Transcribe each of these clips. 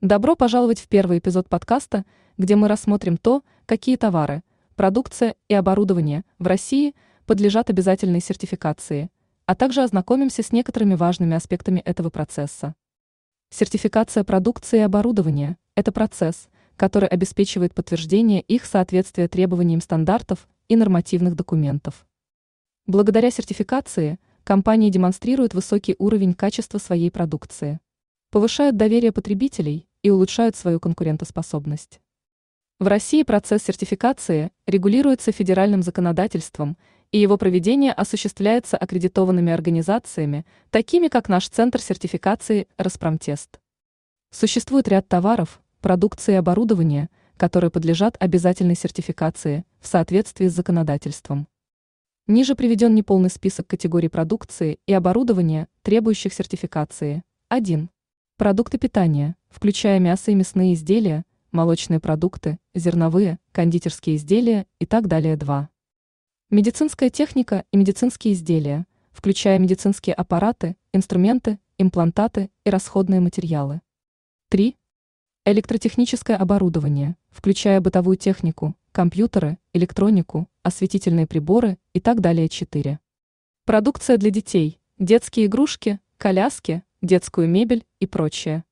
Добро пожаловать в первый эпизод подкаста, где мы рассмотрим то, какие товары, продукция и оборудование в России подлежат обязательной сертификации, а также ознакомимся с некоторыми важными аспектами этого процесса. Сертификация продукции и оборудования – это процесс, который обеспечивает подтверждение их соответствия требованиям стандартов и нормативных документов. Благодаря сертификации компании демонстрируют высокий уровень качества своей продукции, повышают доверие потребителей и улучшают свою конкурентоспособность. В России процесс сертификации регулируется федеральным законодательством, и его проведение осуществляется аккредитованными организациями, такими как наш Центр сертификации «Распромтест». Существует ряд товаров, продукции и оборудования, которые подлежат обязательной сертификации в соответствии с законодательством. Ниже приведен неполный список категорий продукции и оборудования, требующих сертификации. 1. Продукты питания, включая мясо и мясные изделия, молочные продукты, зерновые, кондитерские изделия и так далее 2. Медицинская техника и медицинские изделия, включая медицинские аппараты, инструменты, имплантаты и расходные материалы. 3. Электротехническое оборудование, включая бытовую технику, компьютеры, электронику, осветительные приборы и так далее 4. Продукция для детей, детские игрушки, коляски, детскую мебель и прочее.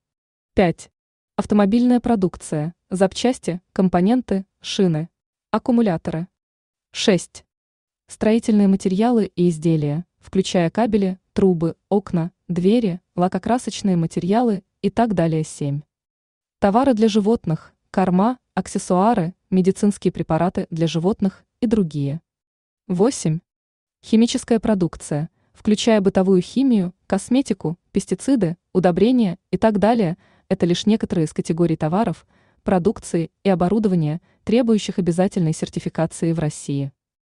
5. Автомобильная продукция, запчасти, компоненты, шины, аккумуляторы. 6. Строительные материалы и изделия, включая кабели, трубы, окна, двери, лакокрасочные материалы и так далее 7. Товары для животных, корма, аксессуары, медицинские препараты для животных и другие. 8. Химическая продукция, включая бытовую химию, косметику, пестициды, удобрения и так далее, это лишь некоторые из категорий товаров, продукции и оборудования, требующих обязательной сертификации в России.